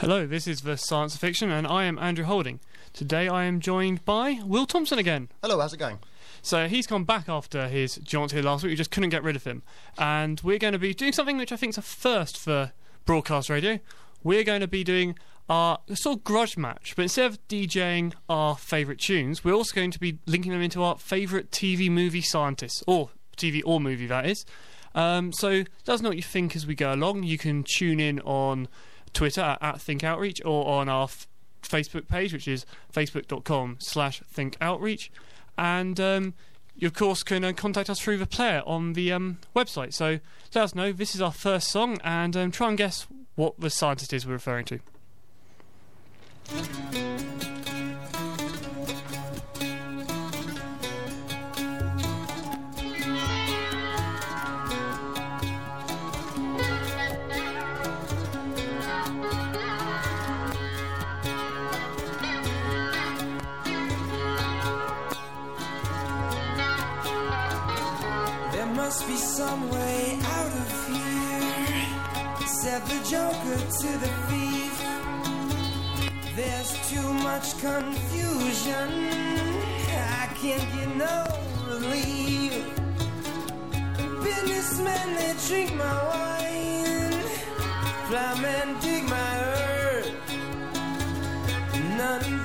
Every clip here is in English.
Hello, this is the Science Fiction, and I am Andrew Holding. Today I am joined by Will Thompson again. Hello, how's it going? So he's gone back after his jaunt here last week. We just couldn't get rid of him, and we're going to be doing something which I think is a first for broadcast radio. We're going to be doing our sort of grudge match, but instead of DJing our favourite tunes, we're also going to be linking them into our favourite TV movie scientists, or TV or movie that is. Um, so let us know what you think as we go along. You can tune in on Twitter at, Think Outreach or on our f- Facebook page, which is facebook.com slash Think Outreach. And um, you, of course, can uh, contact us through the player on the um, website. So let us know. This is our first song, and um, try and guess what the scientist is we're referring to. To the thief. There's too much confusion, I can't get no relief. Businessmen, they drink my wine, flymen dig my earth. None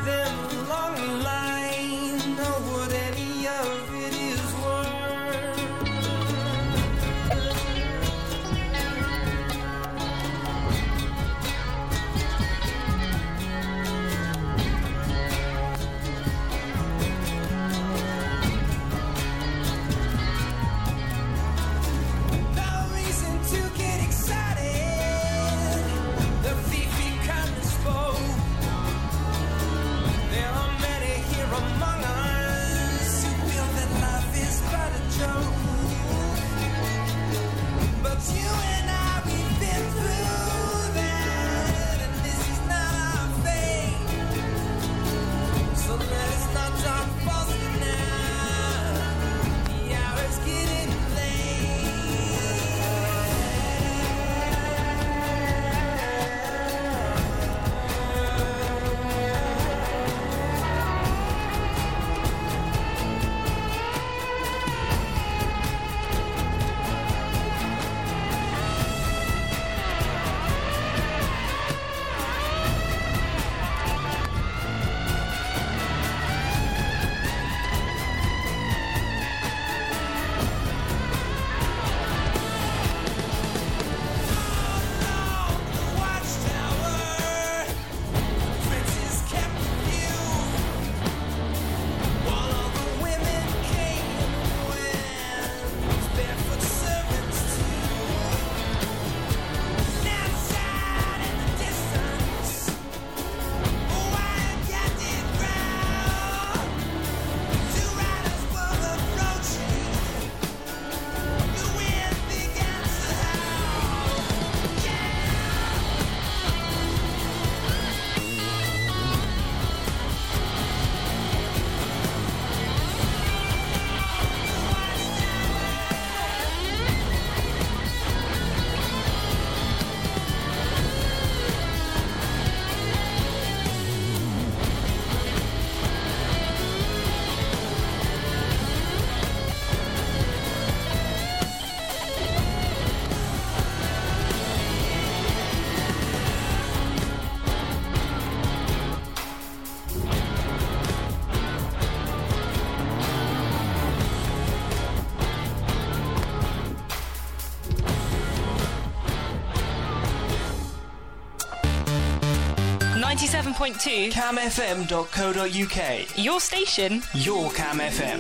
101.2 camfm.co.uk. Your station. Your Cam FM.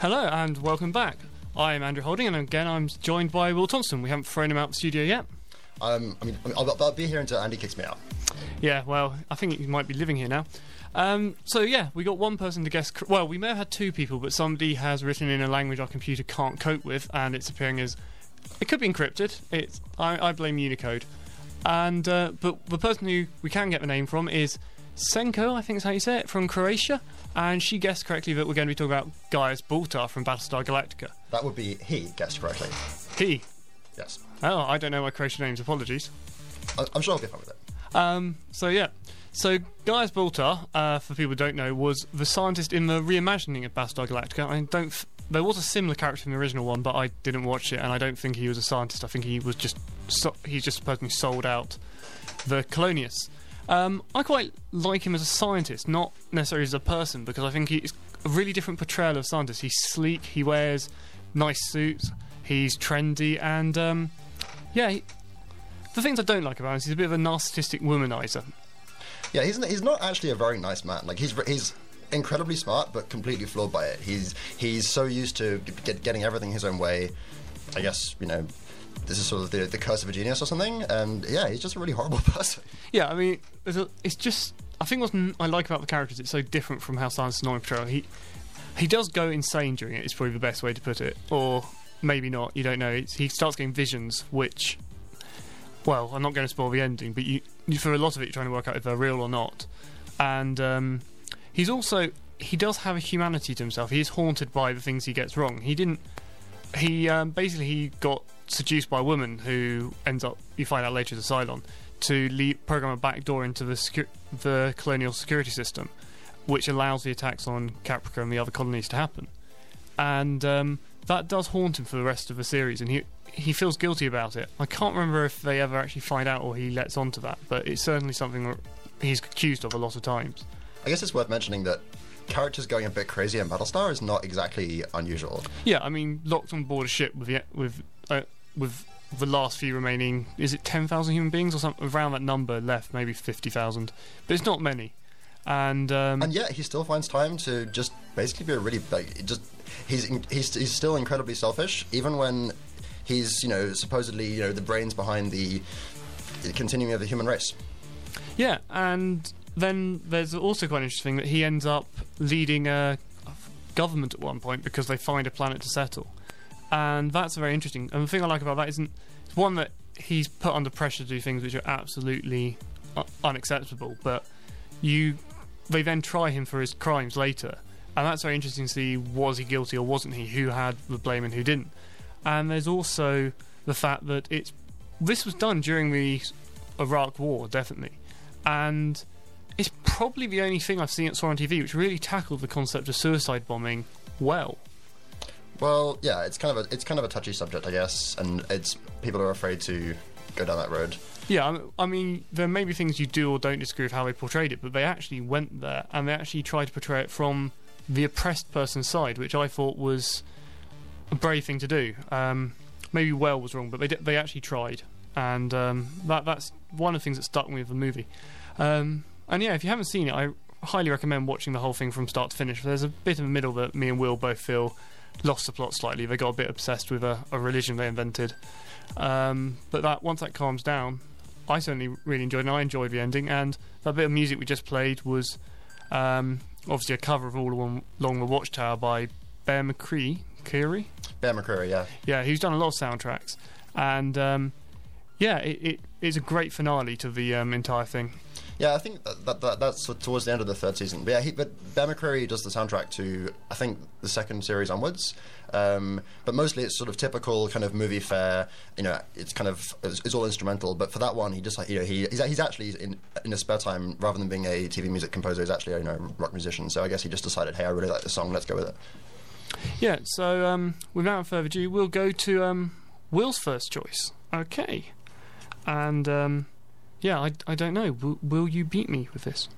Hello and welcome back. I'm Andrew Holding, and again I'm joined by Will Thompson. We haven't thrown him out of the studio yet. Um, I mean, I'll, I'll, be here until Andy kicks me out. Yeah, well, I think he might be living here now. Um, so yeah, we got one person to guess. Cr- well, we may have had two people, but somebody has written in a language our computer can't cope with, and it's appearing as it could be encrypted. It's I, I blame Unicode and uh, but the person who we can get the name from is Senko, I think is how you say it, from Croatia, and she guessed correctly that we're going to be talking about Gaius Baltar from Battlestar Galactica. That would be he guessed correctly. He. Yes. Oh, I don't know my Croatian names. Apologies. I- I'm sure I'll be fine with it. Um, so yeah, so Gaius Baltar, uh, for people who don't know, was the scientist in the reimagining of Battlestar Galactica. I don't. F- there was a similar character in the original one, but I didn't watch it, and I don't think he was a scientist. I think he was just so- he's just supposedly sold out the Colonius. Um, I quite like him as a scientist, not necessarily as a person, because I think he's a really different portrayal of scientist. He's sleek, he wears nice suits, he's trendy, and um, yeah, he, the things I don't like about him is he's a bit of a narcissistic womanizer. Yeah, he's he's not actually a very nice man. Like he's he's incredibly smart, but completely flawed by it. He's he's so used to get, getting everything his own way. I guess you know this is sort of the the curse of a genius or something. And yeah, he's just a really horrible person. Yeah, I mean, a, it's just I think what I like about the characters, it's so different from how Silence normally portray. He he does go insane during it. Is probably the best way to put it, or maybe not. You don't know. It's, he starts getting visions, which, well, I'm not going to spoil the ending, but you, you for a lot of it, you're trying to work out if they're real or not. And um, he's also he does have a humanity to himself. He is haunted by the things he gets wrong. He didn't. He um, basically he got seduced by a woman who ends up you find out later as a Cylon to lead, program a backdoor into the secu- the colonial security system, which allows the attacks on Caprica and the other colonies to happen. And um, that does haunt him for the rest of the series, and he he feels guilty about it. I can't remember if they ever actually find out or he lets on to that, but it's certainly something that he's accused of a lot of times. I guess it's worth mentioning that characters going a bit crazy in Battlestar is not exactly unusual. Yeah, I mean, locked on board a ship with the, with uh, with the last few remaining. Is it ten thousand human beings or something around that number left? Maybe fifty thousand, but it's not many. And um, And yet he still finds time to just basically be a really like just he's he's he's still incredibly selfish even when he's you know supposedly you know the brains behind the, the continuing of the human race. yeah, and then there's also quite interesting that he ends up leading a government at one point because they find a planet to settle, and that's very interesting. And the thing I like about that isn't it's one that he's put under pressure to do things which are absolutely unacceptable, but you they then try him for his crimes later, and that's very interesting to see was he guilty or wasn't he, who had the blame and who didn't. And there's also the fact that it's this was done during the Iraq War, definitely, and it's probably the only thing I've seen at on TV which really tackled the concept of suicide bombing well. Well, yeah, it's kind of a it's kind of a touchy subject, I guess, and it's people are afraid to go down that road. Yeah, I- I mean, there may be things you do or don't disagree with how they portrayed it, but they actually went there and they actually tried to portray it from the oppressed person's side, which I thought was a brave thing to do. Um, maybe well was wrong, but they did, they actually tried, and um, that that's one of the things that stuck with the movie. Um, and yeah, if you haven't seen it, I highly recommend watching the whole thing from start to finish. There's a bit in the middle that me and Will both feel lost the plot slightly. They got a bit obsessed with a, a religion they invented. Um, but that once that calms down, I certainly really enjoyed it. And I enjoyed the ending, and that bit of music we just played was um, obviously a cover of All Along the Watchtower by Bear McCree. Curie? Bear McCreary, yeah. Yeah, who's done a lot of soundtracks. And um, yeah, it, it, it's a great finale to the um, entire thing. Yeah, I think that, that, that that's towards the end of the third season. But yeah, he, but Bear McCreary does the soundtrack to I think the second series onwards. Um, but mostly it's sort of typical kind of movie fare. You know, it's kind of it's, it's all instrumental. But for that one, he just you know he he's, he's actually in in his spare time rather than being a TV music composer, he's actually a you know rock musician. So I guess he just decided, hey, I really like this song, let's go with it. Yeah, so um, without further ado, we'll go to um, Will's first choice. Okay. And um, yeah, I, I don't know. Will, will you beat me with this?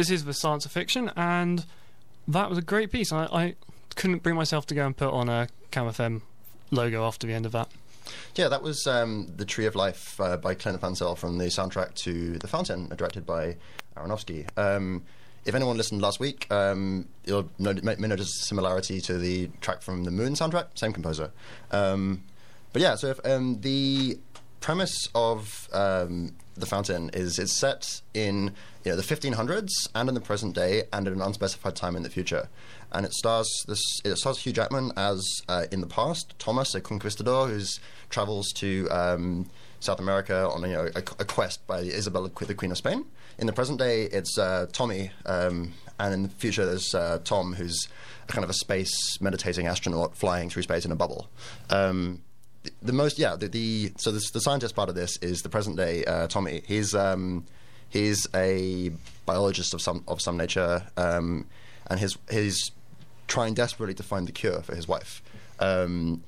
This is the science of fiction, and that was a great piece. I, I couldn't bring myself to go and put on a Cam FM logo after the end of that. Yeah, that was um, The Tree of Life uh, by Clint Mansell from the soundtrack to The Fountain, uh, directed by Aronofsky. Um, if anyone listened last week, um, you'll may notice a similarity to the track from the Moon soundtrack, same composer. Um, but yeah, so if, um, the premise of um, The Fountain is it's set in you know, the 1500s and in the present day and at an unspecified time in the future. And it stars this. It stars Hugh Jackman as uh, in the past Thomas, a conquistador who travels to um, South America on you know, a, a quest by Isabella, the Queen of Spain. In the present day, it's uh, Tommy, um, and in the future, there's uh, Tom, who's kind of a space meditating astronaut flying through space in a bubble. Um, the, the most, yeah, the, the so this, the scientist part of this is the present day uh, Tommy. He's um, he's a biologist of some of some nature, um, and his he's trying desperately to find the cure for his wife. Um,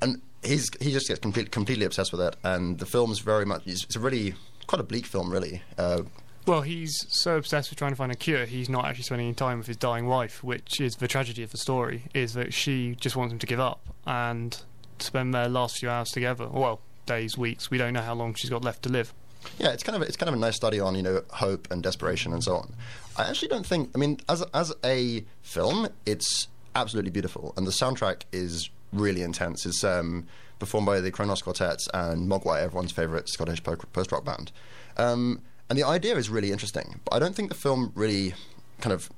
and he's he just gets complete, completely obsessed with it. And the film's very much it's, it's a really quite a bleak film, really. Uh, Well, he's so obsessed with trying to find a cure, he's not actually spending any time with his dying wife, which is the tragedy of the story, is that she just wants him to give up and spend their last few hours together. Well, days, weeks, we don't know how long she's got left to live. Yeah, it's kind of it's kind of a nice study on you know hope and desperation and so on. I actually don't think. I mean, as as a film, it's absolutely beautiful, and the soundtrack is really intense. It's um, performed by the Kronos Quartet and Mogwai, everyone's favourite Scottish post rock band. Um, and the idea is really interesting, but I don't think the film really kind of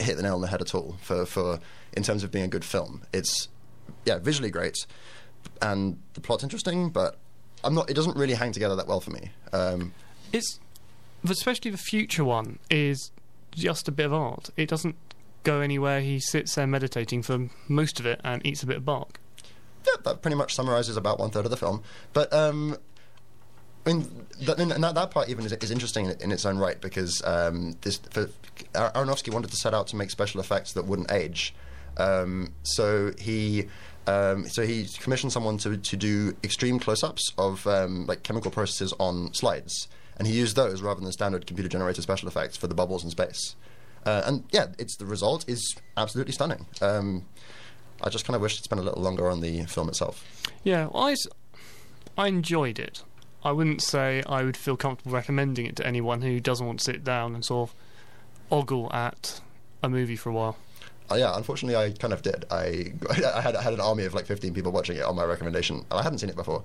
hit the nail on the head at all for, for in terms of being a good film. It's yeah, visually great, and the plot's interesting, but I'm not. It doesn't really hang together that well for me. Um, It's, especially the future one, is just a bit of art. It doesn't go anywhere. He sits there meditating for most of it and eats a bit of bark. yeah, that pretty much summarizes about one third of the film. But um, I mean, that, that, that part even is, is interesting in, in its own right because um, this for, Aronofsky wanted to set out to make special effects that wouldn't age. Um, so he. Um, so he commissioned someone to, to do extreme close-ups of um, like chemical processes on slides, and he used those rather than standard computer-generated special effects for the bubbles in space. Uh, and yeah, it's the result is absolutely stunning. Um, I just kind of wish it spent a little longer on the film itself. Yeah, well, I, I enjoyed it. I wouldn't say I would feel comfortable recommending it to anyone who doesn't want to sit down and sort of ogle at a movie for a while. Uh, yeah, unfortunately, I kind of did. I I had, I had an army of like 15 people watching it on my recommendation, and I hadn't seen it before.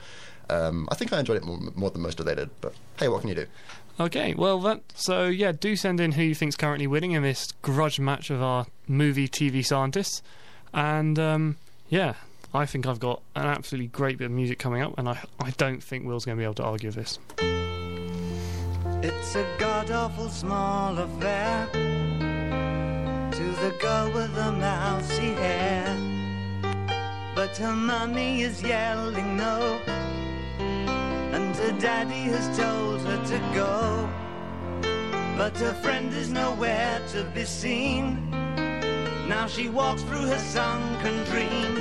Um, I think I enjoyed it more, more than most of they did. But hey, what can you do? Okay, well, that so yeah, do send in who you think's currently winning in this grudge match of our movie TV scientists, and um, yeah, I think I've got an absolutely great bit of music coming up, and I I don't think Will's going to be able to argue this. It's a god awful small affair to the girl with the mousy hair. But her mummy is yelling no, and her daddy has told her to go. But her friend is nowhere to be seen. Now she walks through her sunken dream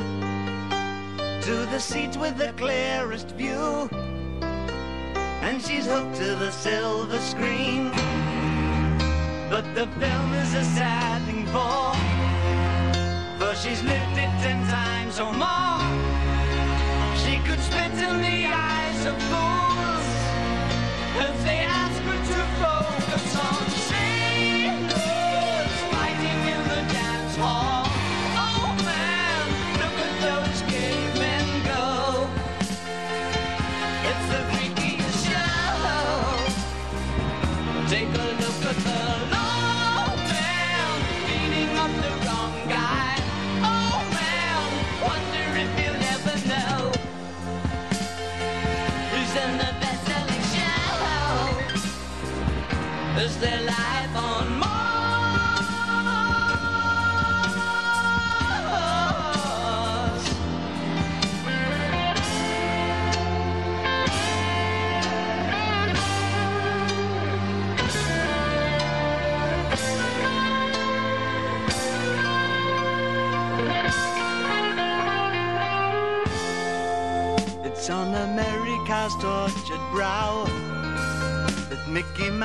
to the seat with the clearest view and she's hooked to the silver screen. But the film is a sad thing for, for she's lived it ten times or more. She could spit in the eyes of fools if they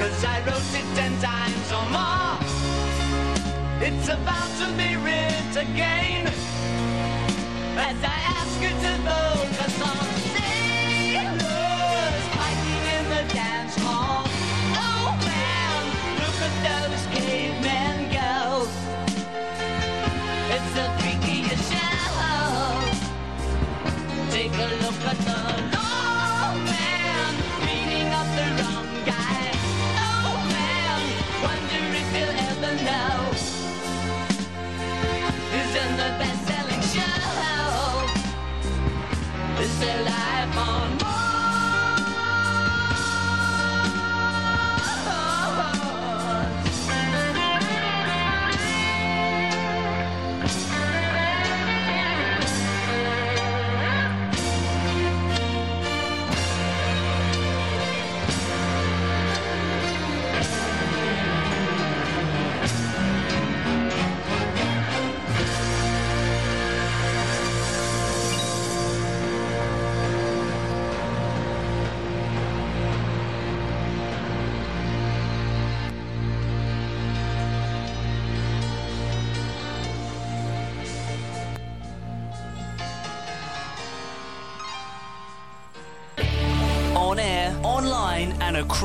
Cause I wrote it ten times or more. It's about to be writ again. As I ask you to focus on sailors fighting in the dance hall. Oh man, look at those cavemen go. It's the freakiest show. Take a look at the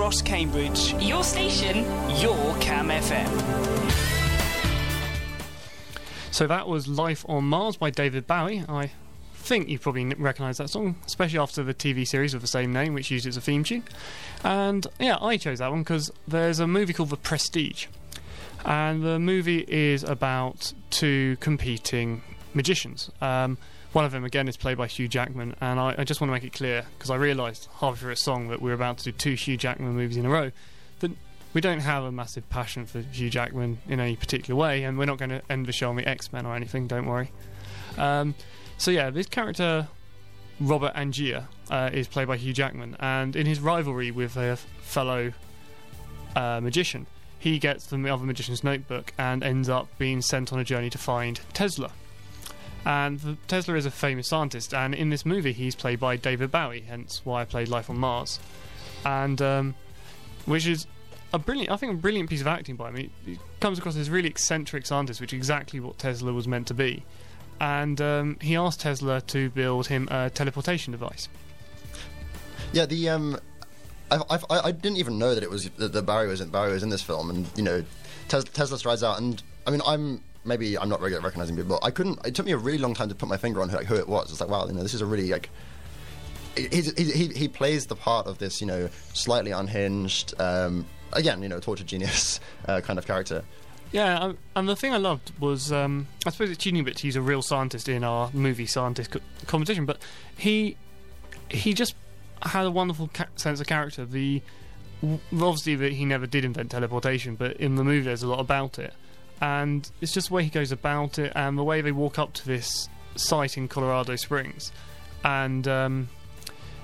across Cambridge. Your station, Your Cam FM. So that was Life on Mars by David Bowie. I think you probably recognise that song, especially after the TV series of the same name, which used it as a theme tune. And yeah, I chose that one because there's a movie called The Prestige. And the movie is about two competing magicians. Um, one of them, again, is played by Hugh Jackman. And I, I just want to make it clear, because I realised halfway through a song that we we're about to do two Hugh Jackman movies in a row, that we don't have a massive passion for Hugh Jackman in any particular way, and we're not going to end the show on the X Men or anything. Don't worry. Um, so yeah, this character Robert Angier uh, is played by Hugh Jackman, and in his rivalry with a fellow uh, magician, he gets the other magician's notebook and ends up being sent on a journey to find Tesla. And Tesla is a famous scientist, and in this movie, he's played by David Bowie, hence why I played Life on Mars, and um, which is a brilliant, I think, a brilliant piece of acting by him. He, comes across as really eccentric scientist, which is exactly what Tesla was meant to be. And um, he asked Tesla to build him a teleportation device. Yeah, the um, I, I, I didn't even know that it was that the Barry was in Barry was in this film, and you know, Tes- Tesla strides out, and I mean, I'm maybe I'm not very good at recognizing people, but I couldn't. It took me a really long time to put my finger on who, like, who it was. It's like, wow, you know, this is a really like. He, he, he plays the part of this, you know, slightly unhinged, um, again, you know, tortured genius uh, kind of character. Yeah, and the thing I loved was, um, I suppose it's cheating a bit to use a real scientist in our movie scientist co- competition, but he he just had a wonderful ca- sense of character. The obviously that he never did invent teleportation, but in the movie there's a lot about it, and it's just the way he goes about it and the way they walk up to this site in Colorado Springs, and um,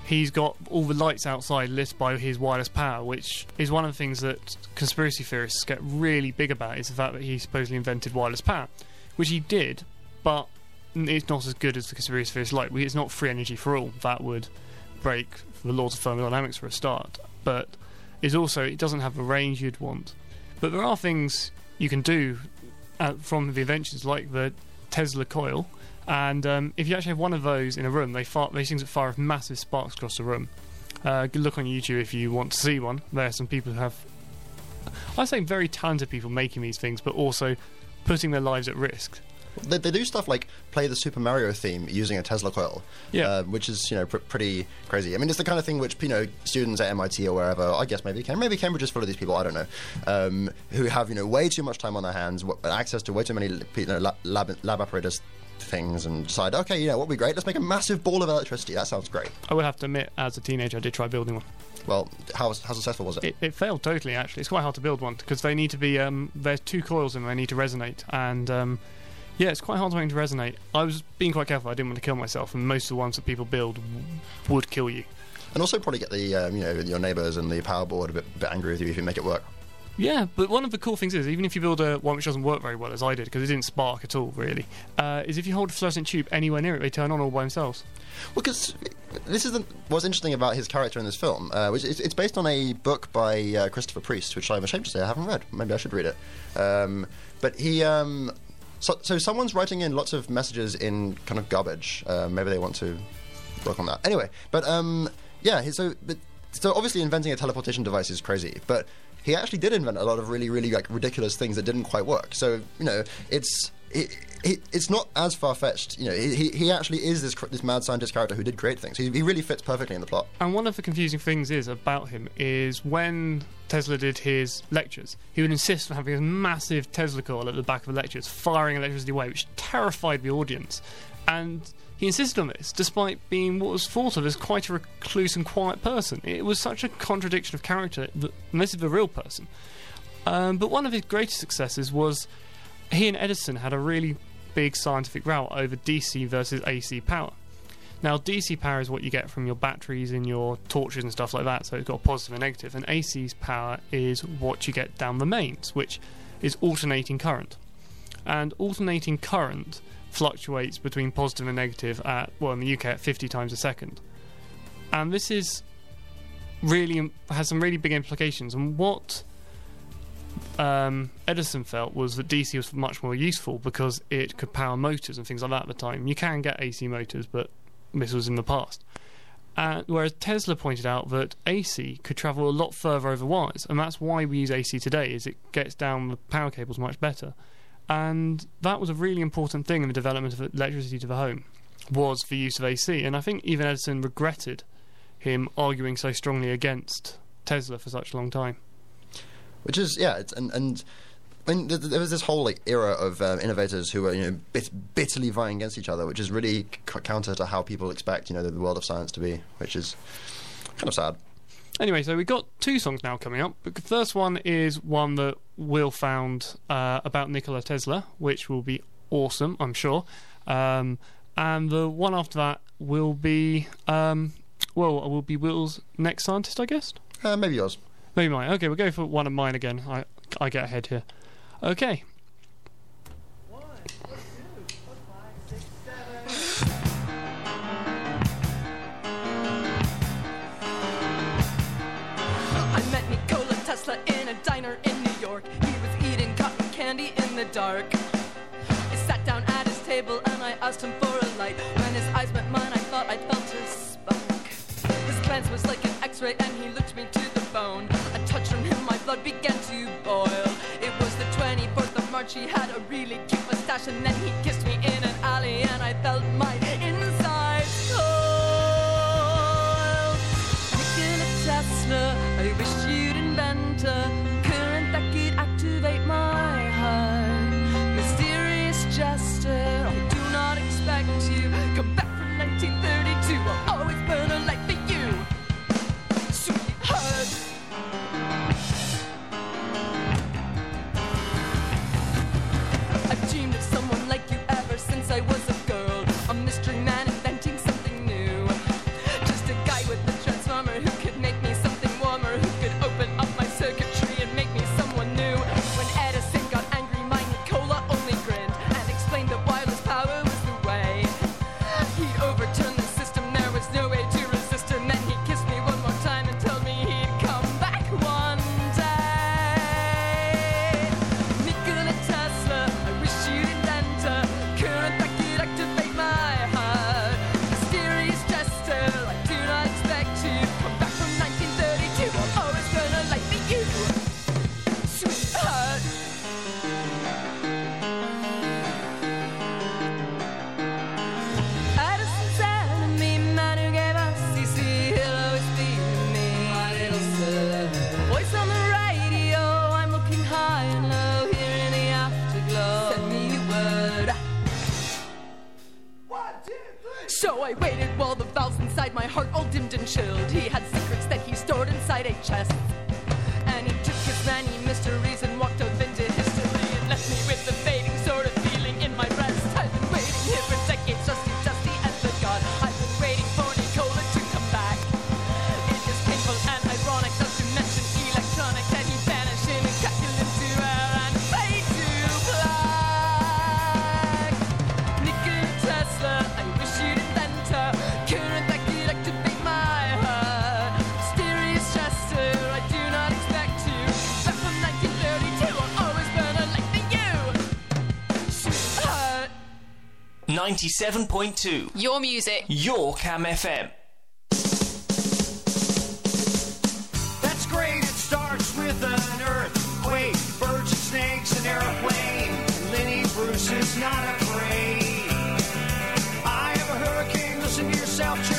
he's got all the lights outside lit by his wireless power, which is one of the things that conspiracy theorists get really big about. Is the fact that he supposedly invented wireless power, which he did, but it's not as good as the conspiracy theorists like. It's not free energy for all. That would break the laws of thermodynamics for a start. But is also it doesn't have the range you'd want. But there are things you can do uh, from the inventions, like the Tesla coil. And um, if you actually have one of those in a room, they these things that fire massive sparks across the room. Uh, look on YouTube if you want to see one. There are some people who have, I say, very talented people making these things, but also putting their lives at risk. They, they do stuff like play the Super Mario theme using a Tesla coil, Yeah. uh, which is you know pr- pretty crazy. I mean, it's the kind of thing which you know students at MIT or wherever, I guess maybe Cam- maybe Cambridge is full of these people. I don't know, um, who have you know way too much time on their hands, access to way too many you know, la- lab lab apparatus things, and decide, okay, you know what would be great? Let's make a massive ball of electricity. That sounds great. I would have to admit, as a teenager, I did try building one. Well, how how successful was it? It, it failed totally. Actually, it's quite hard to build one because they need to be. Um, there's two coils in them. They need to resonate, and um, yeah, it's quite hard to resonate. I was being quite careful. I didn't want to kill myself, and most of the ones that people build w- would kill you. And also probably get the um, you know your neighbours and the power board a bit, bit angry with you if you make it work. Yeah, but one of the cool things is, even if you build a one which doesn't work very well, as I did, because it didn't spark at all, really, uh, is if you hold a fluorescent tube anywhere near it, they turn on all by themselves. Well, because this is the, what's interesting about his character in this film, uh, which is, it's based on a book by uh, Christopher Priest, which I'm ashamed to say I haven't read. Maybe I should read it. Um, but he, um, so, so someone's writing in lots of messages in kind of garbage. Uh, maybe they want to work on that. Anyway, but um, yeah, so but, so obviously inventing a teleportation device is crazy, but he actually did invent a lot of really, really like ridiculous things that didn't quite work. So you know, it's. It, it, it's not as far fetched, you know. He, he- actually is this this mad scientist character who did great things. He, he really fits perfectly in the plot. And one of the confusing things is about him is when Tesla did his lectures, he would insist on having a massive Tesla coil at the back of the lectures, firing electricity away, which terrified the audience. And he insisted on this, despite being what was thought of as quite a recluse and quiet person. It was such a contradiction of character, that, and this is the real person. Um, but one of his greatest successes was he and Edison had a really big scientific row over DC versus AC power. Now, DC power is what you get from your batteries and your torches and stuff like that, so it's got a positive and negative. And AC's power is what you get down the mains, which is alternating current. And alternating current fluctuates between positive and negative at, well, in the UK, at 50 times a second. And this is really has some really big implications. And what um, Edison felt was that DC was much more useful because it could power motors and things like that at the time. You can get AC motors, but this was in the past. Uh, whereas Tesla pointed out that AC could travel a lot further over wires, and that's why we use AC today. Is it gets down the power cables much better, and that was a really important thing in the development of electricity to the home was the use of AC. And I think even Edison regretted him arguing so strongly against Tesla for such a long time. Which is yeah, it's, and and. I mean, th- th- there was this whole like era of um, innovators who were you know bit- bitterly vying against each other, which is really c- counter to how people expect you know the, the world of science to be, which is kind of sad. Anyway, so we've got two songs now coming up. The first one is one that Will found uh, about Nikola Tesla, which will be awesome, I'm sure. Um, and the one after that will be, um, well, will be Will's next scientist, I guess. Uh, maybe yours. Maybe mine. Okay, we'll go for one of mine again. I I get ahead here. Okay. I met Nikola Tesla in a diner in New York. He was eating cotton candy in the dark. I sat down at his table and I asked him for a light. When his eyes met mine, I thought I felt a spark. His glance was like an X-ray, and he looked began to boil. It was the 24th of March. He had a really cute mustache, and then he kissed me in an alley, and I felt my insides cold. Nikola Tesla, I wish you'd invent a 97.2. Your music. Your Cam FM. That's great. It starts with an earthquake, birds and snakes, an airplane. Lenny Bruce is not afraid. I am a hurricane. Listen to yourself.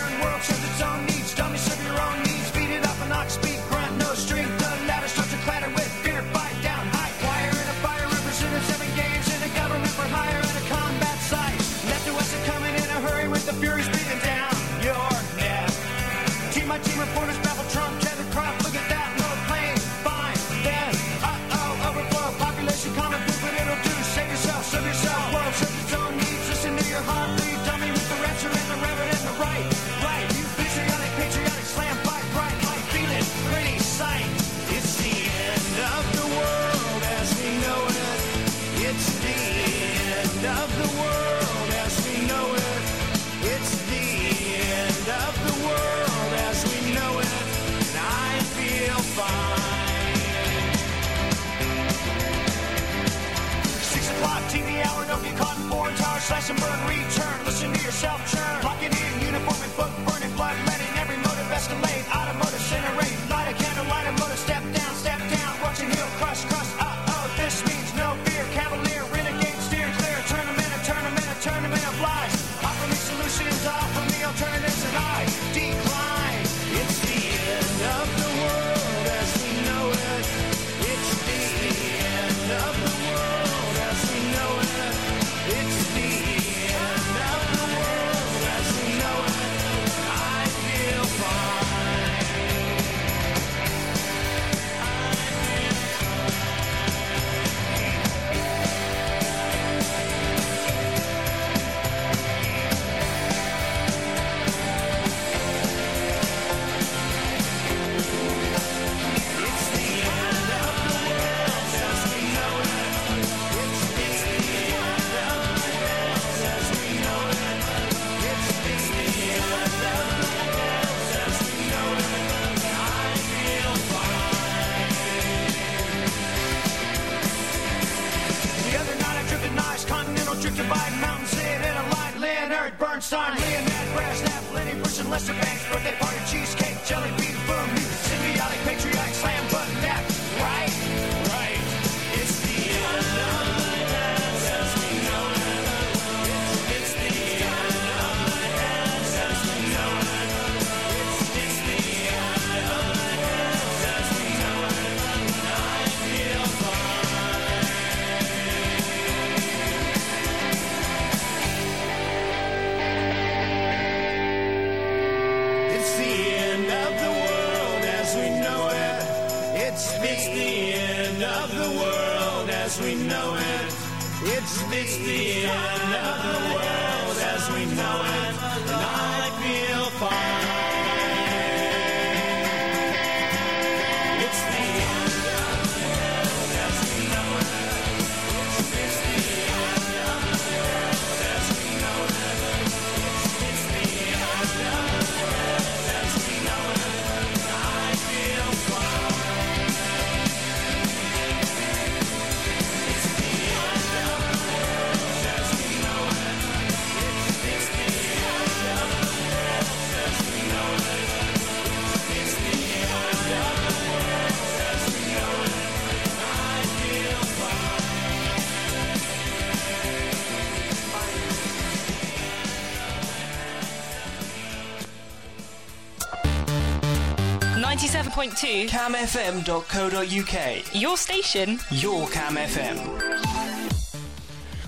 101.2 camfm.co.uk. Your station, your CamFM.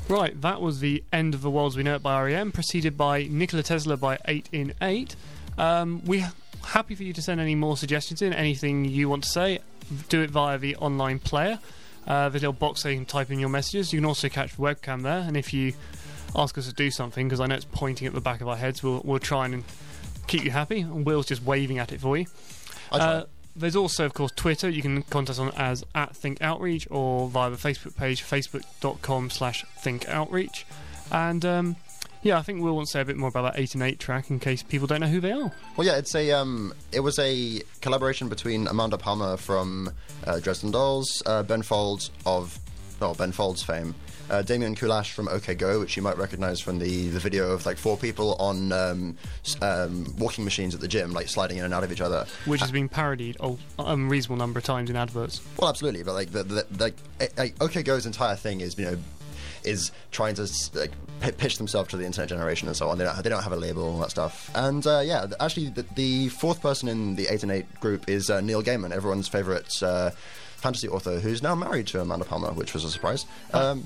Right, that was the end of the worlds we know it by REM, preceded by Nikola Tesla by 8 in 8. Um, we're happy for you to send any more suggestions in, anything you want to say, do it via the online player. Uh, the little box so you can type in your messages. You can also catch the webcam there, and if you ask us to do something, because I know it's pointing at the back of our heads, we'll, we'll try and keep you happy. And Will's just waving at it for you. Uh, there's also, of course, Twitter. You can contact us on as at Think Outreach or via the Facebook page, facebook.com slash Think Outreach. And um, yeah, I think we'll want to say a bit more about that 8 and 8 track in case people don't know who they are. Well, yeah, it's a um, it was a collaboration between Amanda Palmer from uh, Dresden Dolls, uh, Ben Folds of well Ben Folds fame, uh, Damien Kulash from OK Go, which you might recognise from the, the video of like four people on um, um, walking machines at the gym, like sliding in and out of each other. Which has been parodied a unreasonable number of times in adverts. Well, absolutely, but like the, the, the like, OK Go's entire thing is you know is trying to like p- pitch themselves to the internet generation and so on. They don't they don't have a label and all that stuff. And uh, yeah, actually, the, the fourth person in the eight and eight group is uh, Neil Gaiman, everyone's favorite. Uh, Fantasy author who's now married to Amanda Palmer, which was a surprise. Um,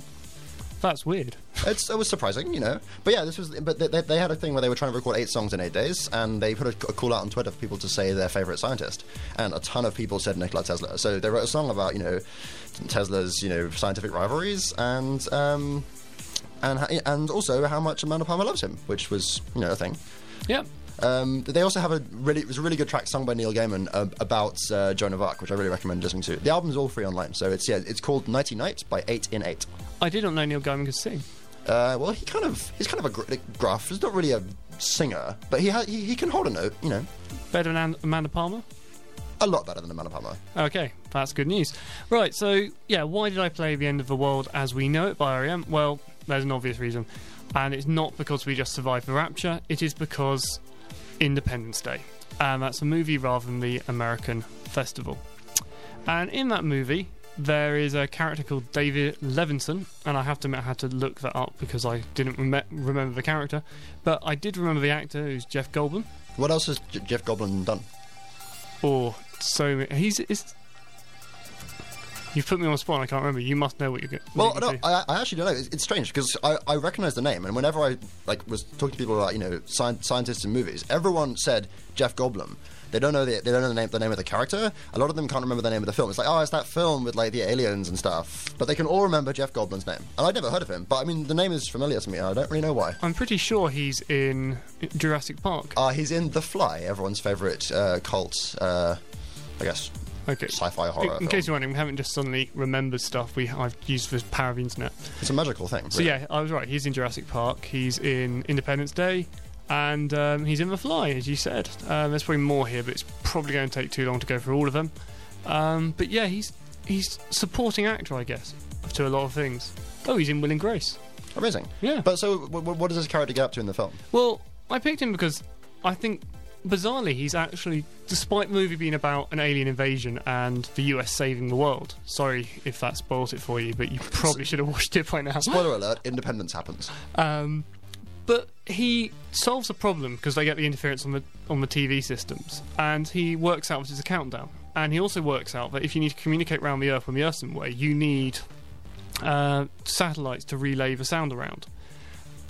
That's weird. it's, it was surprising, you know. But yeah, this was. But they, they, had a thing where they were trying to record eight songs in eight days, and they put a, a call out on Twitter for people to say their favorite scientist, and a ton of people said Nikola Tesla. So they wrote a song about you know Tesla's you know scientific rivalries and. Um, and, and also how much Amanda Palmer loves him, which was you know a thing. Yeah. Um, they also have a really it was a really good track sung by Neil Gaiman uh, about uh, Joan of Arc, which I really recommend listening to. The album's all free online, so it's yeah it's called Nighty Night by Eight in Eight. I did not know Neil Gaiman could sing. Uh, well, he kind of he's kind of a gr- gruff. He's not really a singer, but he, ha- he he can hold a note. You know, Better than An- Amanda Palmer? a lot better than Amanda Palmer. Okay, that's good news. Right, so yeah, why did I play The End of the World as We Know It by REM? Well, there's an obvious reason. And it's not because we just survived the rapture, it is because Independence Day. And that's a movie rather than the American festival. And in that movie, there is a character called David Levinson, and I have to admit I had to look that up because I didn't rem- remember the character, but I did remember the actor, who's Jeff Goldblum. What else has J- Jeff Goldblum done? Oh, so he's is. You've put me on the spot. I can't remember. You must know what you're going. Well, no, I, I actually don't know. It's, it's strange because I, I recognize the name, and whenever I like was talking to people about you know sci- scientists in movies, everyone said Jeff Goldblum. They don't know the they don't know the name the name of the character. A lot of them can't remember the name of the film. It's like oh, it's that film with like the aliens and stuff. But they can all remember Jeff Goldblum's name, and I'd never heard of him. But I mean, the name is familiar to me. I don't really know why. I'm pretty sure he's in Jurassic Park. Uh, he's in The Fly, everyone's favorite uh, cult, uh, I guess, okay. sci-fi horror. In, in case you're wondering, we haven't just suddenly remembered stuff we I've used for the power of the internet. It's a magical thing. So really. yeah, I was right. He's in Jurassic Park. He's in Independence Day, and um, he's in The Fly, as you said. Um, there's probably more here, but it's probably going to take too long to go through all of them. Um, but yeah, he's he's supporting actor, I guess, to a lot of things. Oh, he's in Will and Grace. amazing. Yeah. But so, w- w- what does this character get up to in the film? Well, I picked him because I think, bizarrely, he's actually, despite the movie being about an alien invasion and the US saving the world. Sorry if that spoils it for you, but you probably should have watched it by now. Spoiler alert: Independence happens. Um, but he solves a problem because they get the interference on the on the TV systems, and he works out that it's a countdown. And he also works out that if you need to communicate around the Earth when the Earth's way, you need uh, satellites to relay the sound around.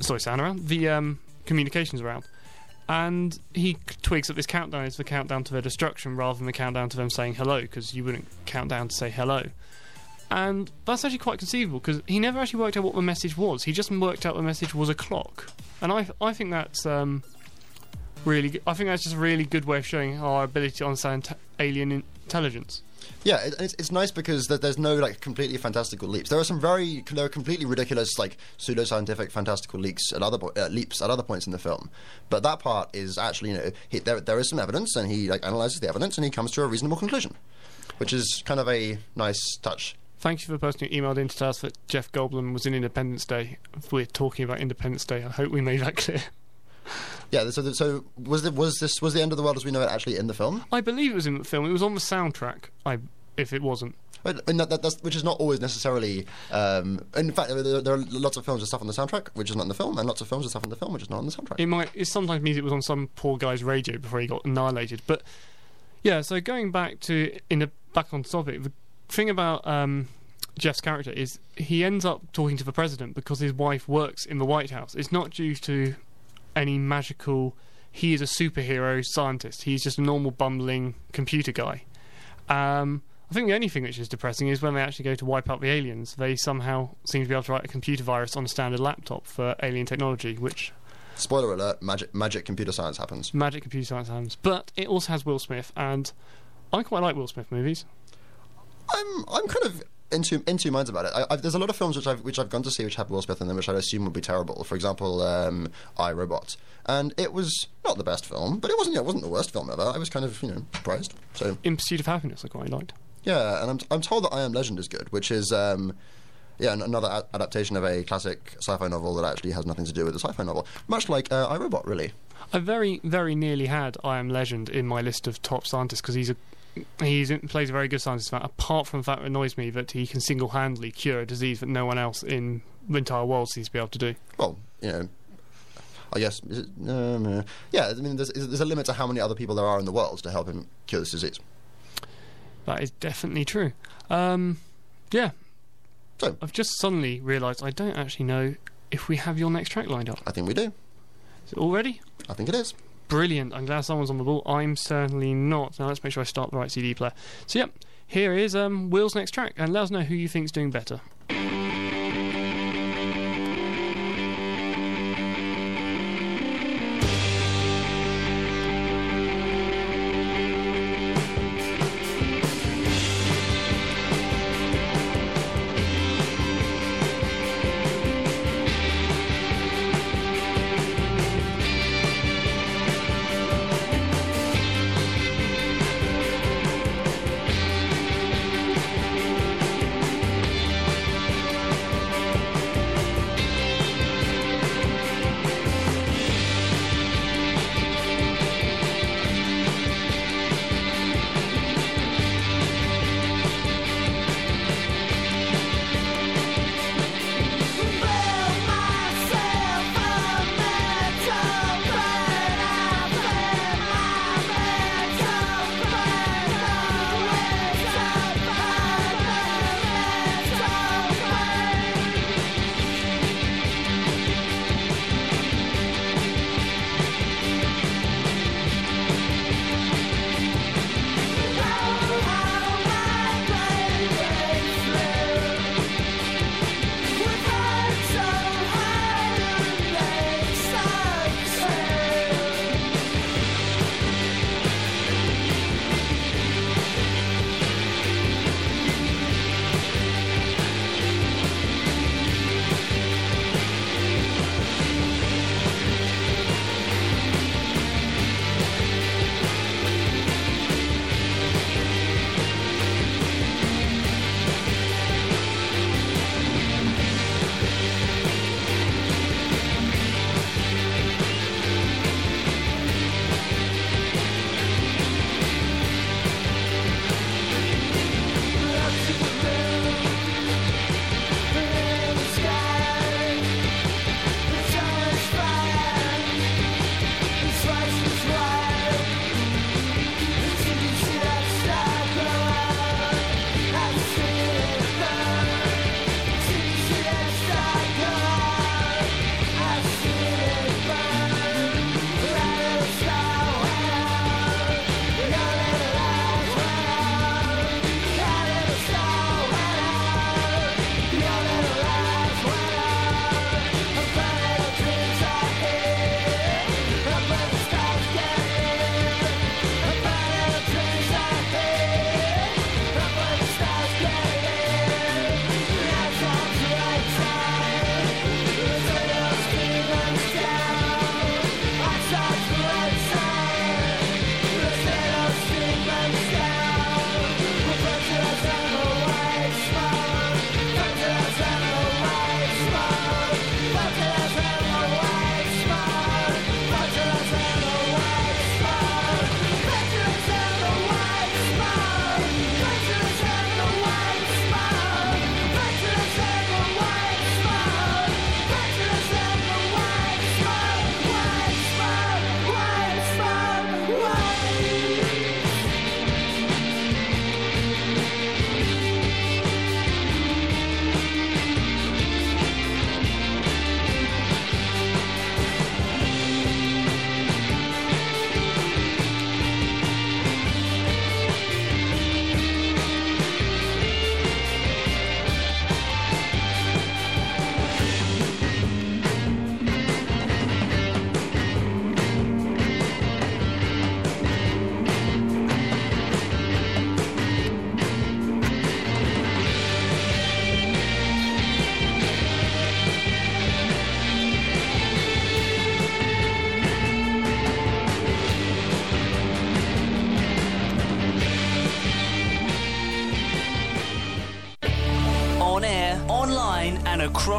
Sorry, sound around the um, communications around. And he twigs that this countdown is the countdown to their destruction rather than the countdown to them saying hello, because you wouldn't count down to say hello. And that's actually quite conceivable because he never actually worked out what the message was. He just worked out the message was a clock, and I I think that's um, really g- I think that's just a really good way of showing our ability to understand t- alien intelligence. Yeah, it, it's, it's nice because there, there's no like completely fantastical leaps. There are some very there are completely ridiculous like pseudoscientific fantastical leaks at other po- uh, leaps at other points in the film, but that part is actually you know he, there there is some evidence and he like analyzes the evidence and he comes to a reasonable conclusion, which is kind of a nice touch. Thank you for the person who emailed in to tell us that Jeff Goldblum was in Independence Day. We're talking about Independence Day. I hope we made that clear. Yeah, so so was the, was this was the end of the world as we know it actually in the film? I believe it was in the film. It was on the soundtrack. I if it wasn't. That, that, that's, which is not always necessarily. Um, in fact, there, there are lots of films with stuff on the soundtrack which is not in the film, and lots of films with stuff in the film which is not on the soundtrack. It might. It sometimes means it was on some poor guy's radio before he got annihilated. But yeah. So going back to in the back on topic, the thing about um, Jeff's character is he ends up talking to the president because his wife works in the White House. It's not due to any magical he is a superhero scientist. He's just a normal bumbling computer guy. Um, I think the only thing which is depressing is when they actually go to wipe out the aliens, they somehow seem to be able to write a computer virus on a standard laptop for alien technology, which Spoiler alert: magic, magic computer science happens. magic computer science happens. But it also has Will Smith, and I quite like Will Smith movies. I'm I'm kind of in two, in two minds about it. I, I've, there's a lot of films which I've which I've gone to see which have Will Smith in them, which I assume would be terrible. For example, um, I Robot, and it was not the best film, but it wasn't yeah, it wasn't the worst film ever. I was kind of you know surprised. So In Pursuit of Happiness, I quite liked. yeah, and I'm I'm told that I Am Legend is good, which is. Um, yeah, an- another a- adaptation of a classic sci-fi novel that actually has nothing to do with the sci-fi novel. Much like uh, I Robot, really. I very, very nearly had I Am Legend in my list of top scientists because he's a he's plays a very good scientist. Apart from the fact that it annoys me that he can single-handedly cure a disease that no one else in the entire world seems to be able to do. Well, you know, I guess is it, um, uh, yeah. I mean, there's, there's a limit to how many other people there are in the world to help him cure this disease. That is definitely true. Um, yeah, So I've just suddenly realised I don't actually know if we have your next track lined up. I think we do. Is it already? I think it is. Brilliant. I'm glad someone's on the ball. I'm certainly not. Now let's make sure I start the right CD player. So yep, here is um, Will's next track, and let us know who you think's doing better.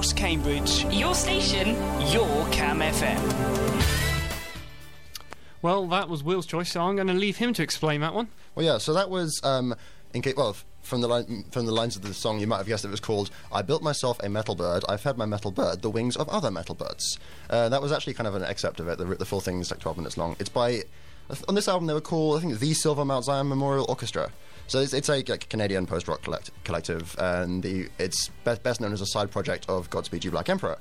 Across Cambridge. Your station. Your Cam FM. Well, that was Will's choice, so I'm going to leave him to explain that one. Well, yeah. So that was um, in case, well, from the line, from the lines of the song, you might have guessed it was called "I built myself a metal bird. I fed my metal bird the wings of other metal birds." Uh, that was actually kind of an excerpt of it. The, the full thing is like 12 minutes long. It's by on this album they were called I think the Silver Mount Zion Memorial Orchestra. So it's, it's a Canadian post rock collect- collective, and the, it's best, best known as a side project of Godspeed You Black Emperor.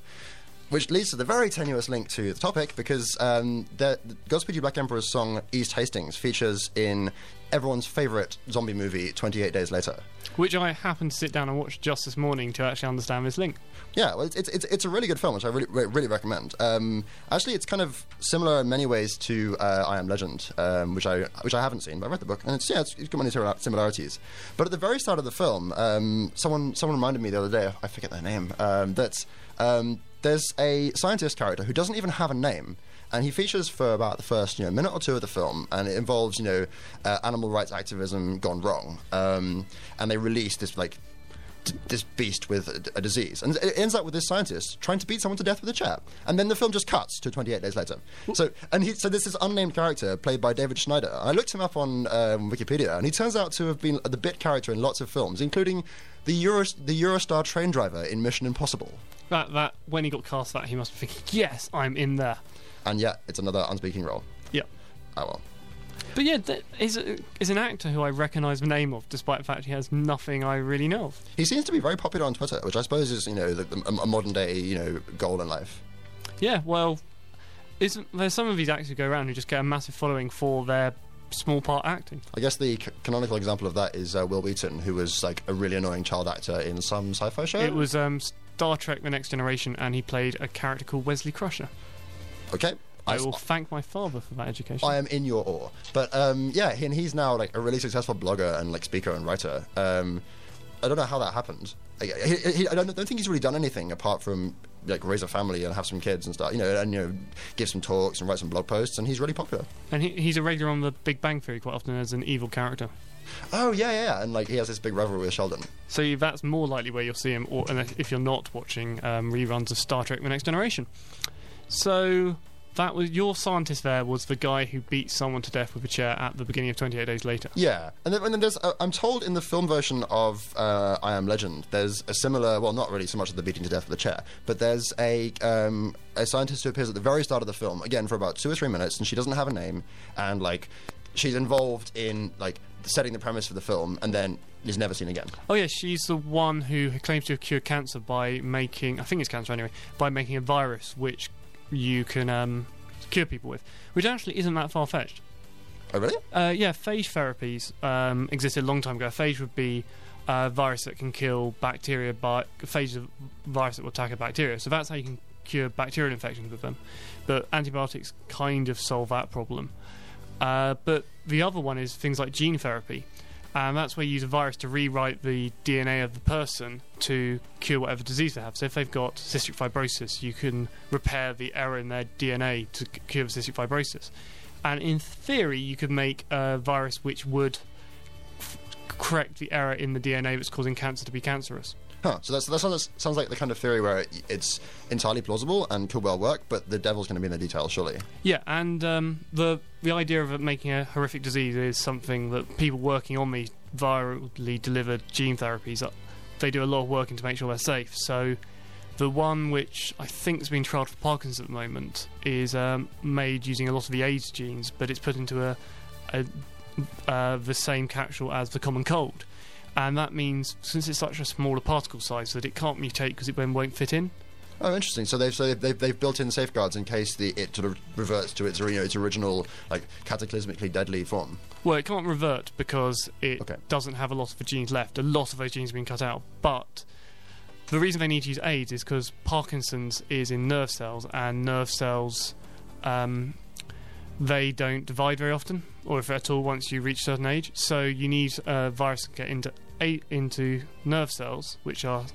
Which leads to the very tenuous link to the topic because um, the, Godspeed You Black Emperor's song East Hastings features in everyone's favourite zombie movie, 28 Days Later. Which I happened to sit down and watch just this morning to actually understand this link. Yeah, well, it's, it's, it's, a really good film, which I really, really recommend. Um, actually, it's kind of similar in many ways to uh, I Am Legend, um, which, I, which I haven't seen, but I read the book, and it's, yeah, it's, it's got many similarities. But at the very start of the film, um, someone, someone reminded me the other day, I forget their name, um, that um, there's a scientist character who doesn't even have a name. And he features for about the first, you know, minute or two of the film, and it involves, you know, uh, animal rights activism gone wrong. Um, and they release this like this beast with a, a disease. And it ends up with this scientist trying to beat someone to death with a chair. And then the film just cuts to 28 days later. So, and he, so this is unnamed character played by David Schneider. I looked him up on um, Wikipedia, and he turns out to have been the bit character in lots of films, including the, Euro, the Eurostar train driver in Mission Impossible. That that when he got cast that he must be thinking, yes, I'm in there. And yet, it's another unspeaking role. Yeah. Oh well. But yeah, is is an actor who I recognise the name of, despite the fact he has nothing I really know of. He seems to be very popular on Twitter, which I suppose is, you know, the, the, a modern day, you know, goal in life. Yeah, well, isn't there's some of these actors who go around who just get a massive following for their small part acting. I guess the c- canonical example of that is uh, Wil Wheaton, who was like a really annoying child actor in some sci-fi show. It was um, Star Trek: The Next Generation, and he played a character called Wesley Crusher. Okay. I will thank my father for that education. I am in your awe. But um, yeah, he, and he's now like a really successful blogger and like speaker and writer. Um, I don't know how that happened. I, he, he, I don't, don't think he's really done anything apart from like raise a family and have some kids and stuff. You know, and you know, give some talks and write some blog posts. And he's really popular. and he, he's a regular on The Big Bang Theory quite often as an evil character. Oh yeah, yeah, yeah. And like he has this big rivalry with Sheldon. So that's more likely where you'll see him, or and if you're not watching um, reruns of Star Trek: The Next Generation. So that was your scientist. There was the guy who beat someone to death with a chair at the beginning of 28 Days Later. Yeah, and then, and then there's. Uh, I'm told in the film version of uh, I Am Legend, there's a similar. Well, not really so much as the beating to death with a chair, but there's a um, a scientist who appears at the very start of the film again for about two or three minutes, and she doesn't have a name, and like she's involved in like setting the premise for the film, and then is never seen again. Oh yeah, she's the one who claims to have cured cancer by making, I think it's cancer anyway, by making a virus which you can um, cure people with, which actually isn't that far fetched. Oh really? Uh, yeah, phage therapies um, existed a long time ago. Phage would be a virus that can kill bacteria, but phage is a virus that will attack a bacteria. So that's how you can cure bacterial infections with them. But antibiotics kind of solve that problem. Uh, but the other one is things like gene therapy. And that's where you use a virus to rewrite the DNA of the person to cure whatever disease they have. So if they've got cystic fibrosis, you can repair the error in their DNA to cure cystic fibrosis. And in theory, you could make a virus which would f- correct the error in the DNA that's causing cancer to be cancerous. Huh. So that's, that sounds, sounds like the kind of theory where it, it's entirely plausible and could well work, but the devil's going to be in the details, surely. Yeah, and um, the the idea of it making a horrific disease is something that people working on these virally delivered gene therapies, uh, they do a lot of work to make sure they're safe. So the one which I think is being trialled for Parkinson's at the moment is um, made using a lot of the AIDS genes, but it's put into a, a uh, the same capsule as the common cold. And that means, since it's such a smaller particle size, that it can't mutate because it then won't fit in. Oh, interesting. So they've so they've, they've, they've built in safeguards in case the it sort of reverts to its you know, its original like cataclysmically deadly form. Well, it can't revert because it Okay. doesn't have a lot of the genes left. A lot of those genes have been cut out. But the reason they need to use AIDS is because Parkinson's is in nerve cells, and nerve cells um, they don't divide very often, or if at all, once you reach a certain age. So you need a virus to get into eight into nerve cells, which are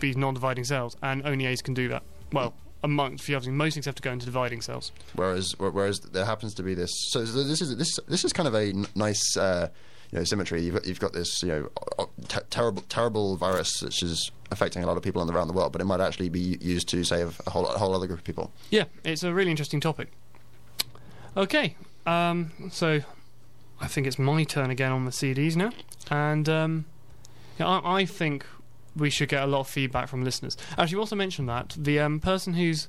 these non-dividing cells, and only A's can do that. Well, amongst the other most things have to go into dividing cells. Whereas, whereas there happens to be this. So this is this this is kind of a n- nice. Uh, you know, symmetry. You've, you've got this, you know, t- terrible, terrible virus which is affecting a lot of people around the world, but it might actually be used to save a whole, a whole other group of people. Yeah, it's a really interesting topic. Okay, um, so I think it's my turn again on the CDs now, and um, yeah, I, I, think we should get a lot of feedback from listeners. As you also mentioned that the um, person who's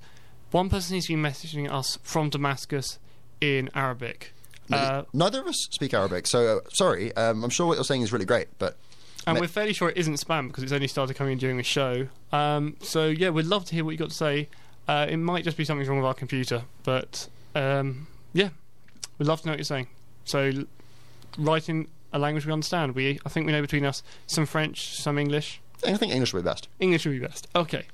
one person who's been messaging us from Damascus in Arabic. Uh, Neither of us speak Arabic, so uh, sorry. Um, I'm sure what you're saying is really great, but and me- we're fairly sure it isn't spam because it's only started coming in during the show. Um, so yeah, we'd love to hear what you got to say. Uh, it might just be something's wrong with our computer, but um, yeah, we'd love to know what you're saying. So writing a language we understand. We I think we know between us some French, some English. I think English would be best. English would be best. Okay.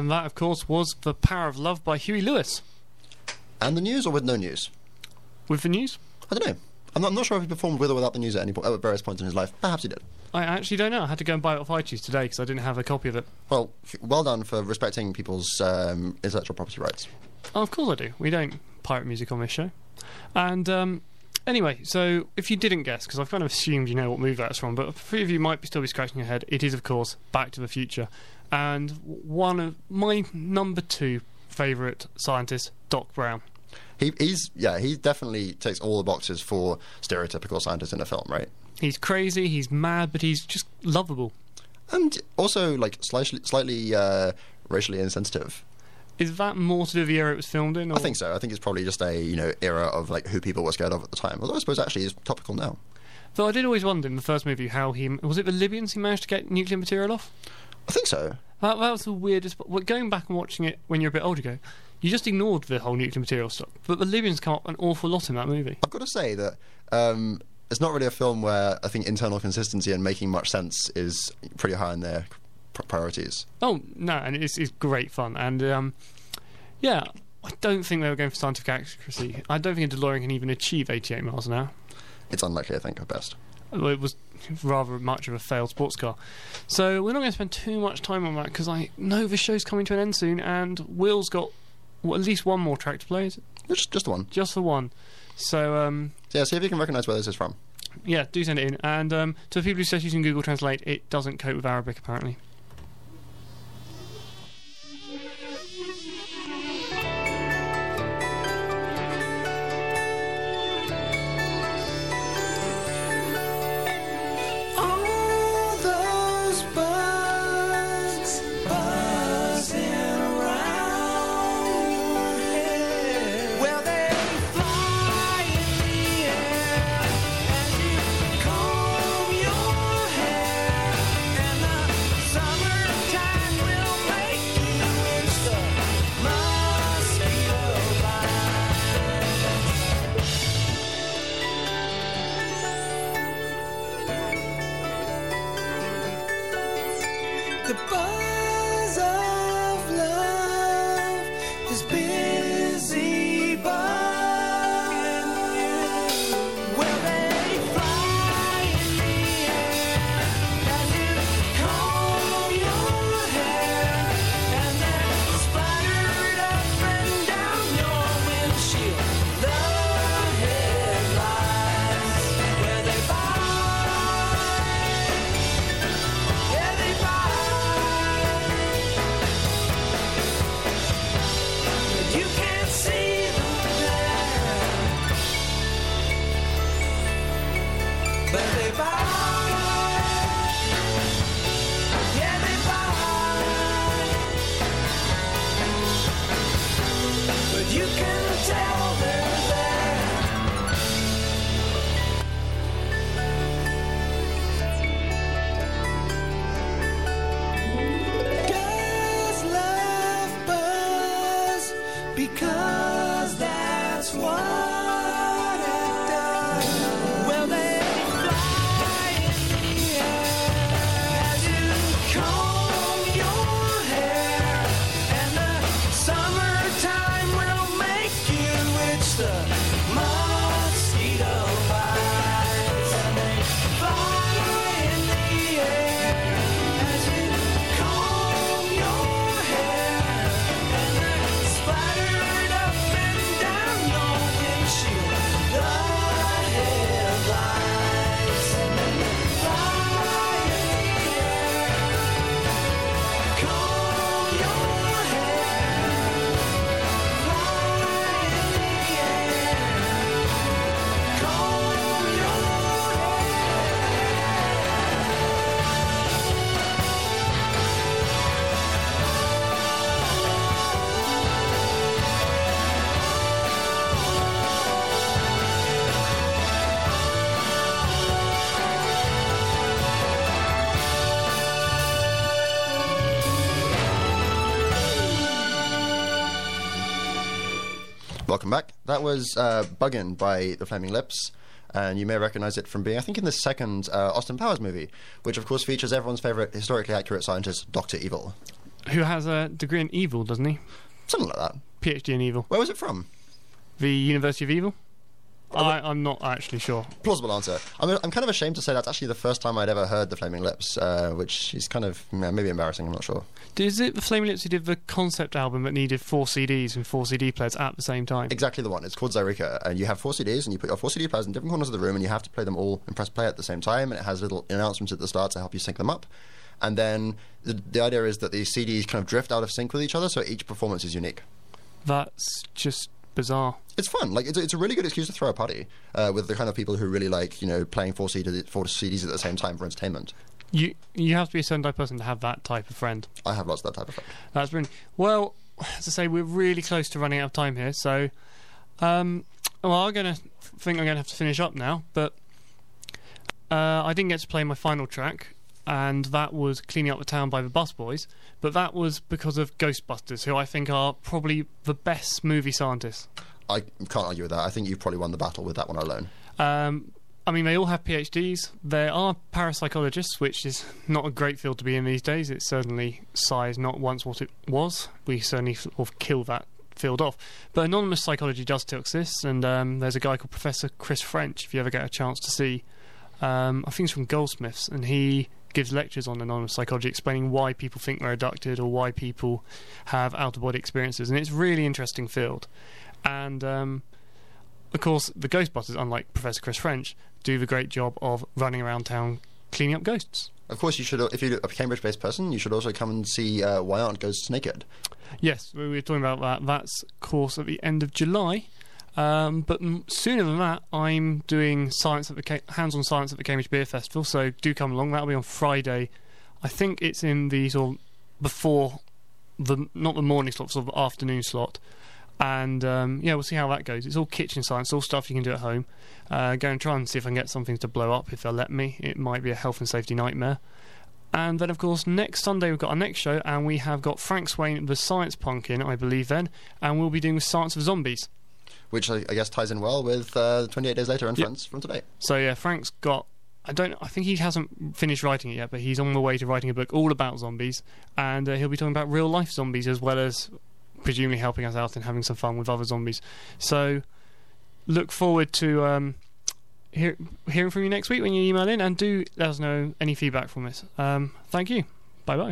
And that, of course, was The Power of Love by Huey Lewis. And the news or with no news? With the news? I don't know. I'm not, I'm not sure if he performed with or without the news at any point, at various points in his life. Perhaps he did. I actually don't know. I had to go and buy it off iTunes today because I didn't have a copy of it. Well, well done for respecting people's um, intellectual property rights. Oh, of course I do. We don't pirate music on this show. And um, anyway, so if you didn't guess, because I've kind of assumed you know what movie that's from, but a few of you might be still be scratching your head, it is, of course, Back to the Future and one of my number two favourite scientists, Doc Brown. He, he's yeah, he definitely takes all the boxes for stereotypical scientist in a film, right? He's crazy, he's mad, but he's just lovable. And also like slightly slightly uh, racially insensitive. Is that more to do with the era it was filmed in? Or? I think so. I think it's probably just a you know era of like who people were scared of at the time. Although I suppose actually is topical now. Though I did always wonder in the first movie how he was it the Libyans he managed to get nuclear material off. I think so. That, that was the weirdest. But going back and watching it when you're a bit older, ago, you just ignored the whole nuclear material stuff. But the Libyans come up an awful lot in that movie. I've got to say that um, it's not really a film where I think internal consistency and making much sense is pretty high in their priorities. Oh no, and it's, it's great fun. And um, yeah, I don't think they were going for scientific accuracy. I don't think a DeLorean can even achieve 88 miles an hour. It's unlikely, I think, at best. Well, It was rather much of a failed sports car. So we're not going to spend too much time on that because I know the show's coming to an end soon, and Will's got well, at least one more track to play. Is it? Just, just the one. Just the one. So um, yeah, see if you can recognise where this is from. yeah, do send it in. And um, to the people who says using Google Translate, it doesn't cope with Arabic apparently. Welcome back. That was uh, Buggin' by the Flaming Lips. And you may recognize it from being, I think, in the second uh, Austin Powers movie, which of course features everyone's favorite historically accurate scientist, Doctor Evil. Who has a degree in evil, doesn't he? Something like that. PhD in evil. Where was it from? The University of Evil. I, I'm not actually sure. Plausible answer. I'm, I'm kind of ashamed to say that's actually the first time I'd ever heard the Flaming Lips, uh, which is kind of yeah, maybe embarrassing. I'm not sure. Is it the Flaming Lips who did the concept album that needed four CDs and four CD players at the same time? Exactly the one. It's called Zaireeka, and you have four CDs, and you put your four CD players in different corners of the room, and you have to play them all and press play at the same time. And it has little announcements at the start to help you sync them up. And then the, the idea is that the CDs kind of drift out of sync with each other, so each performance is unique. That's just bizarre. It's fun. Like it's, a- it's a really good excuse to throw a party uh, with the kind of people who really like you know playing four, CD, four CDs at the same time for entertainment. You you have to be a certain type of person to have that type of friend. I have lots of that type of friend. That's brilliant. Well, as I say, we're really close to running out of time here, so um, well, I'm gonna think I'm gonna have to finish up now. But uh, I didn't get to play my final track, and that was "Cleaning Up the Town" by the Bus Boys. But that was because of Ghostbusters, who I think are probably the best movie scientists. I can't argue with that. I think you've probably won the battle with that one alone. Um, I mean, they all have PhDs. There are parapsychologists, which is not a great field to be in these days. It's certainly size not once what it was. We certainly sort of kill that field off. But anomalistic psychology does still exist, and um, there's a guy called Professor Chris French. If you ever get a chance to see, um, I think he's from Goldsmiths, and he gives lectures on anomalistic psychology, explaining why people think they're abducted or why people have out of body experiences, and it's a really interesting field. And um, of course, the Ghostbusters, unlike Professor Chris French, do the great job of running around town cleaning up ghosts. Of course, you should. If you're a Cambridge-based person, you should also come and see uh, Why Aren't Ghosts Naked? Yes, we were talking about that. That's, course, at the end of July. Um, but m- sooner than that, I'm doing science at the Ca- hands-on science at the Cambridge Beer Festival. So do come along. That'll be on Friday. I think it's in the sort of before the not the morning slot, sort of afternoon slot. And um, yeah, we'll see how that goes. It's all kitchen science, all stuff you can do at home. Uh, go and try and see if I can get something to blow up if they'll let me. It might be a health and safety nightmare. And then, of course, next Sunday we've got our next show, and we have got Frank Swain, the Science Punk, in, I believe, then, and we'll be doing Science of Zombies. Which I, I guess ties in well with uh, 28 Days Later and Yep. Friends from today. So yeah, Frank's got. I don't. I think he hasn't finished writing it yet, but he's on the way to writing a book all about zombies, and uh, he'll be talking about real life zombies as well as presumably helping us out and having some fun with other zombies. So look forward to um, hear, hearing from you next week when you email in, and do let us know any feedback from this. Um, thank you. Bye bye.